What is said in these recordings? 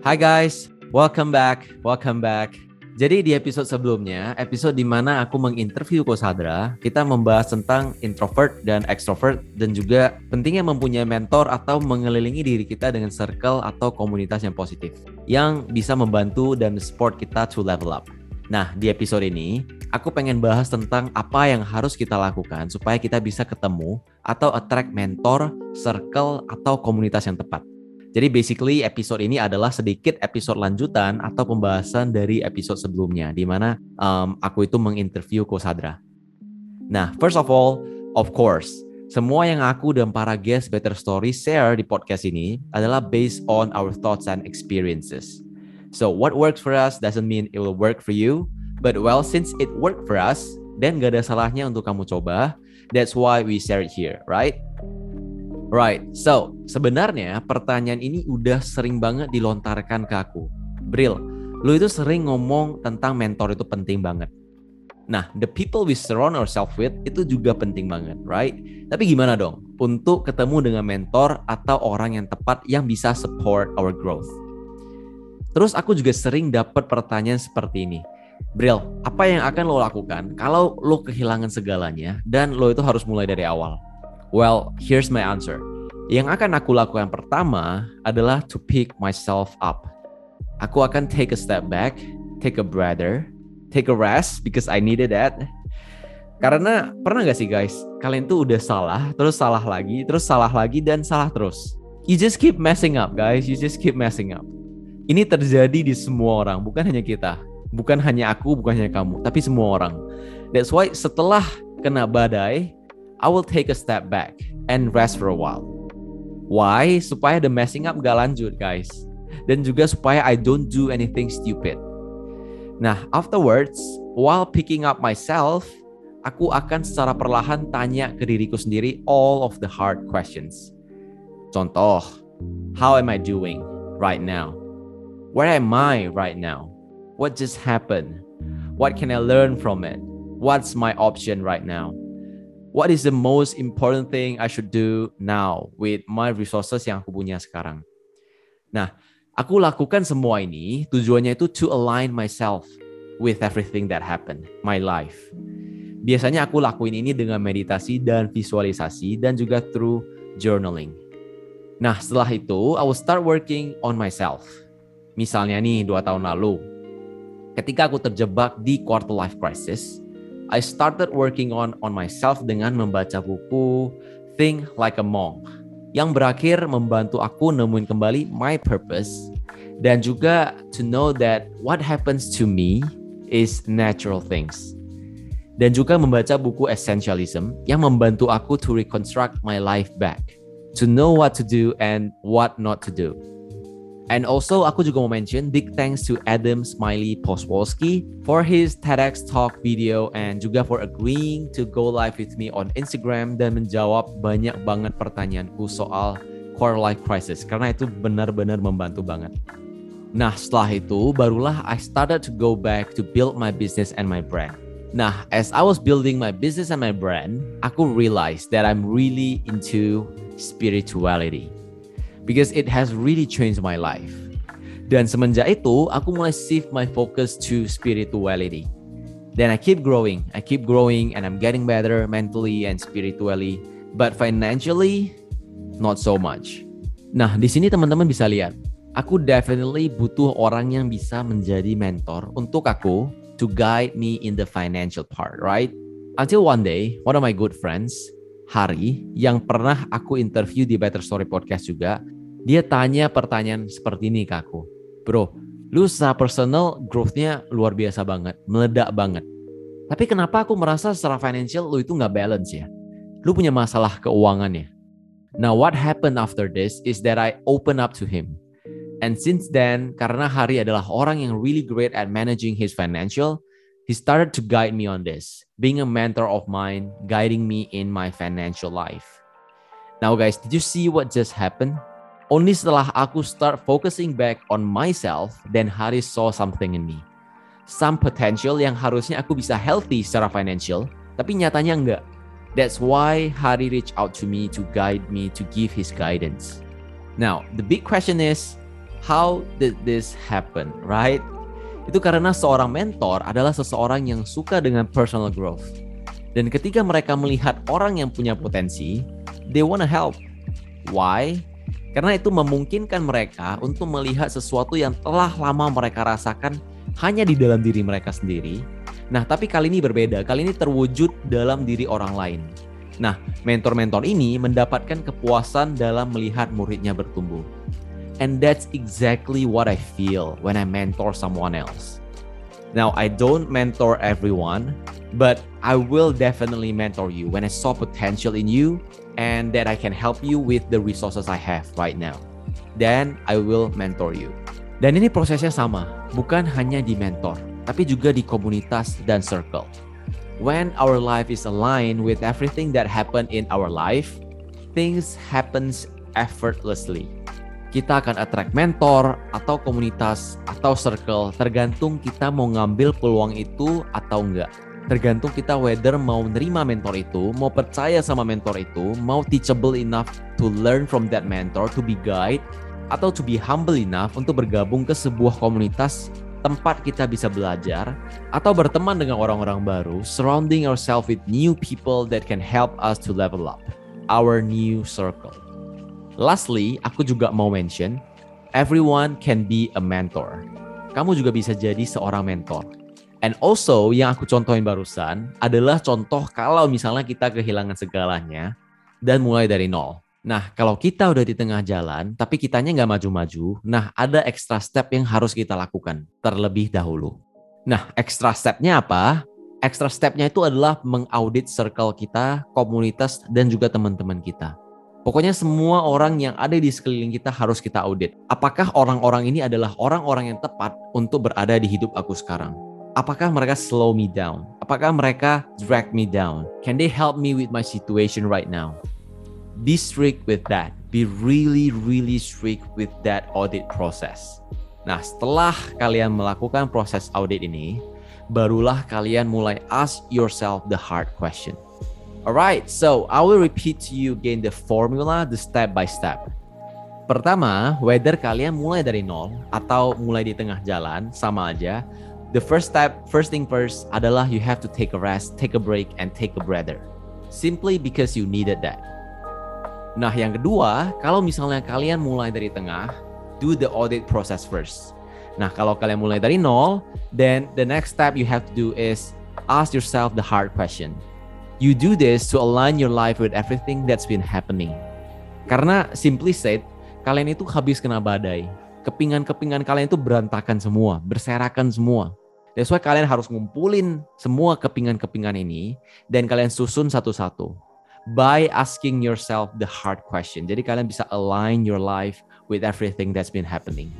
Hi guys, welcome back, welcome back. Jadi di episode sebelumnya, episode di mana aku menginterview Kosadra, kita membahas tentang introvert dan extrovert dan juga pentingnya mempunyai mentor atau mengelilingi diri kita dengan circle atau komunitas yang positif yang bisa membantu dan support kita to level up. Nah, di episode ini aku pengen bahas tentang apa yang harus kita lakukan supaya kita bisa ketemu atau attract mentor, circle atau komunitas yang tepat. Jadi basically episode ini adalah sedikit episode lanjutan atau pembahasan dari episode sebelumnya di mana um, aku itu menginterview Kosadra. Nah, first of all, of course, semua yang aku dan para guest Better Story share di podcast ini adalah based on our thoughts and experiences. So what works for us doesn't mean it will work for you, but well since it worked for us, dan gak ada salahnya untuk kamu coba. That's why we share it here, right? Right, so sebenarnya pertanyaan ini udah sering banget dilontarkan ke aku. Bril, lu itu sering ngomong tentang mentor itu penting banget. Nah, the people we surround ourselves with itu juga penting banget, right? Tapi gimana dong untuk ketemu dengan mentor atau orang yang tepat yang bisa support our growth? Terus aku juga sering dapat pertanyaan seperti ini. Bril, apa yang akan lo lakukan kalau lo kehilangan segalanya dan lo itu harus mulai dari awal? Well, here's my answer. Yang akan aku lakukan pertama adalah to pick myself up. Aku akan take a step back, take a breather, take a rest because I needed that. Karena pernah gak sih guys, kalian tuh udah salah, terus salah lagi, terus salah lagi, dan salah terus. You just keep messing up guys, you just keep messing up. Ini terjadi di semua orang, bukan hanya kita. Bukan hanya aku, bukan hanya kamu, tapi semua orang. That's why setelah kena badai, I will take a step back and rest for a while. Why? Supaya the messing up gak lanjut guys. Dan juga supaya I don't do anything stupid. Nah, afterwards, while picking up myself, aku akan secara perlahan tanya ke diriku sendiri all of the hard questions. Contoh, how am I doing right now? Where am I right now? What just happened? What can I learn from it? What's my option right now? What is the most important thing I should do now with my resources yang aku punya sekarang. Nah, aku lakukan semua ini tujuannya itu to align myself with everything that happened, my life. Biasanya aku lakuin ini dengan meditasi dan visualisasi dan juga through journaling. Nah, setelah itu, I will start working on myself. Misalnya nih, dua tahun lalu, ketika aku terjebak di quarter life crisis, I started working on on myself dengan membaca buku Think Like a Monk yang berakhir membantu aku nemuin kembali my purpose dan juga to know that what happens to me is natural things. Dan juga membaca buku Essentialism yang membantu aku to reconstruct my life back, to know what to do and what not to do. And also aku juga mau mention big thanks to Adam Smiley Poswolski for his TEDx talk video and juga for agreeing to go live with me on Instagram dan menjawab banyak banget pertanyaanku soal core life crisis karena itu benar-benar membantu banget. Nah setelah itu barulah I started to go back to build my business and my brand. Nah, as I was building my business and my brand, aku realized that I'm really into spirituality because it has really changed my life. Dan semenjak itu, aku mulai shift my focus to spirituality. Then I keep growing, I keep growing, and I'm getting better mentally and spiritually, but financially, not so much. Nah, di sini teman-teman bisa lihat, aku definitely butuh orang yang bisa menjadi mentor untuk aku to guide me in the financial part, right? Until one day, one of my good friends, Hari, yang pernah aku interview di Better Story Podcast juga, dia tanya pertanyaan seperti ini ke aku. Bro, lu secara personal growth-nya luar biasa banget, meledak banget. Tapi kenapa aku merasa secara financial lu itu nggak balance ya? Lu punya masalah keuangan ya? Now what happened after this is that I open up to him. And since then, karena Hari adalah orang yang really great at managing his financial, he started to guide me on this, being a mentor of mine, guiding me in my financial life. Now guys, did you see what just happened? Only setelah aku start focusing back on myself, then Haris saw something in me. Some potential yang harusnya aku bisa healthy secara financial, tapi nyatanya enggak. That's why Hari reached out to me to guide me to give his guidance. Now, the big question is, How did this happen, right? Itu karena seorang mentor adalah seseorang yang suka dengan personal growth. Dan ketika mereka melihat orang yang punya potensi, they wanna help. Why? Karena itu memungkinkan mereka untuk melihat sesuatu yang telah lama mereka rasakan hanya di dalam diri mereka sendiri. Nah, tapi kali ini berbeda. Kali ini terwujud dalam diri orang lain. Nah, mentor-mentor ini mendapatkan kepuasan dalam melihat muridnya bertumbuh. And that's exactly what I feel when I mentor someone else. Now, I don't mentor everyone, but I will definitely mentor you when I saw potential in you and that I can help you with the resources I have right now. Then I will mentor you. Dan ini prosesnya sama, bukan hanya di mentor, tapi juga di komunitas dan circle. When our life is aligned with everything that happened in our life, things happens effortlessly kita akan attract mentor atau komunitas atau circle tergantung kita mau ngambil peluang itu atau enggak. Tergantung kita whether mau nerima mentor itu, mau percaya sama mentor itu, mau teachable enough to learn from that mentor, to be guide, atau to be humble enough untuk bergabung ke sebuah komunitas tempat kita bisa belajar atau berteman dengan orang-orang baru, surrounding ourselves with new people that can help us to level up our new circle. Lastly, aku juga mau mention, everyone can be a mentor. Kamu juga bisa jadi seorang mentor. And also, yang aku contohin barusan adalah contoh kalau misalnya kita kehilangan segalanya dan mulai dari nol. Nah, kalau kita udah di tengah jalan, tapi kitanya nggak maju-maju, nah ada extra step yang harus kita lakukan terlebih dahulu. Nah, extra stepnya apa? Extra stepnya itu adalah mengaudit circle kita, komunitas, dan juga teman-teman kita. Pokoknya semua orang yang ada di sekeliling kita harus kita audit. Apakah orang-orang ini adalah orang-orang yang tepat untuk berada di hidup aku sekarang? Apakah mereka slow me down? Apakah mereka drag me down? Can they help me with my situation right now? Be strict with that. Be really, really strict with that audit process. Nah, setelah kalian melakukan proses audit ini, barulah kalian mulai ask yourself the hard question. Alright, so I will repeat to you again the formula, the step by step. Pertama, whether kalian mulai dari nol atau mulai di tengah jalan, sama aja. The first step, first thing first adalah you have to take a rest, take a break, and take a breather. Simply because you needed that. Nah, yang kedua, kalau misalnya kalian mulai dari tengah, do the audit process first. Nah, kalau kalian mulai dari nol, then the next step you have to do is ask yourself the hard question. You do this to align your life with everything that's been happening. Karena simply said, kalian itu habis kena badai. Kepingan-kepingan kalian itu berantakan semua, berserakan semua. That's why kalian harus ngumpulin semua kepingan-kepingan ini dan kalian susun satu-satu. By asking yourself the hard question. Jadi kalian bisa align your life with everything that's been happening.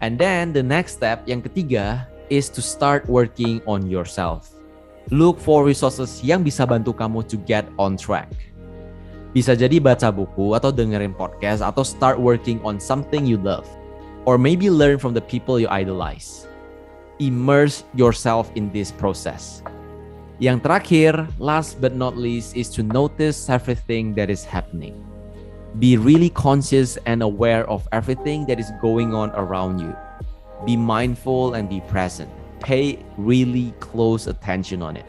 And then the next step yang ketiga is to start working on yourself look for resources yang bisa bantu kamu to get on track. Bisa jadi baca buku atau dengerin podcast atau start working on something you love. Or maybe learn from the people you idolize. Immerse yourself in this process. Yang terakhir, last but not least, is to notice everything that is happening. Be really conscious and aware of everything that is going on around you. Be mindful and be present pay really close attention on it.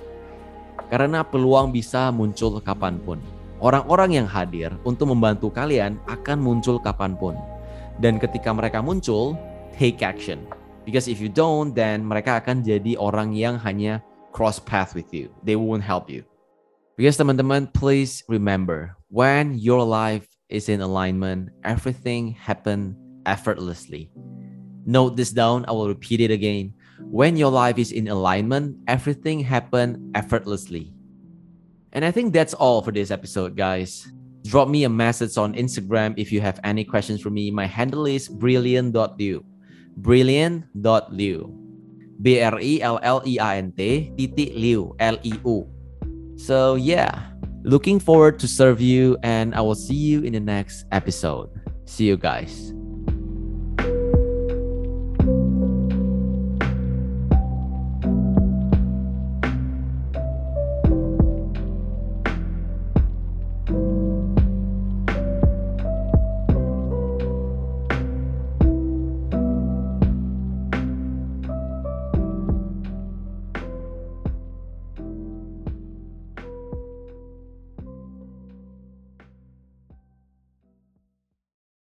Karena peluang bisa muncul kapan pun. Orang-orang yang hadir untuk membantu kalian akan muncul kapan pun. Dan ketika mereka muncul, take action. Because if you don't, then mereka akan jadi orang yang hanya cross path with you. They won't help you. Because teman-teman, please remember, when your life is in alignment, everything happen effortlessly. Note this down, I will repeat it again. When your life is in alignment, everything happen effortlessly. And I think that's all for this episode, guys. Drop me a message on Instagram if you have any questions for me. My handle is brilliant.liu. Brilliant.liu. B R E L L E I N T titik liu L E U. So yeah, looking forward to serve you and I will see you in the next episode. See you guys.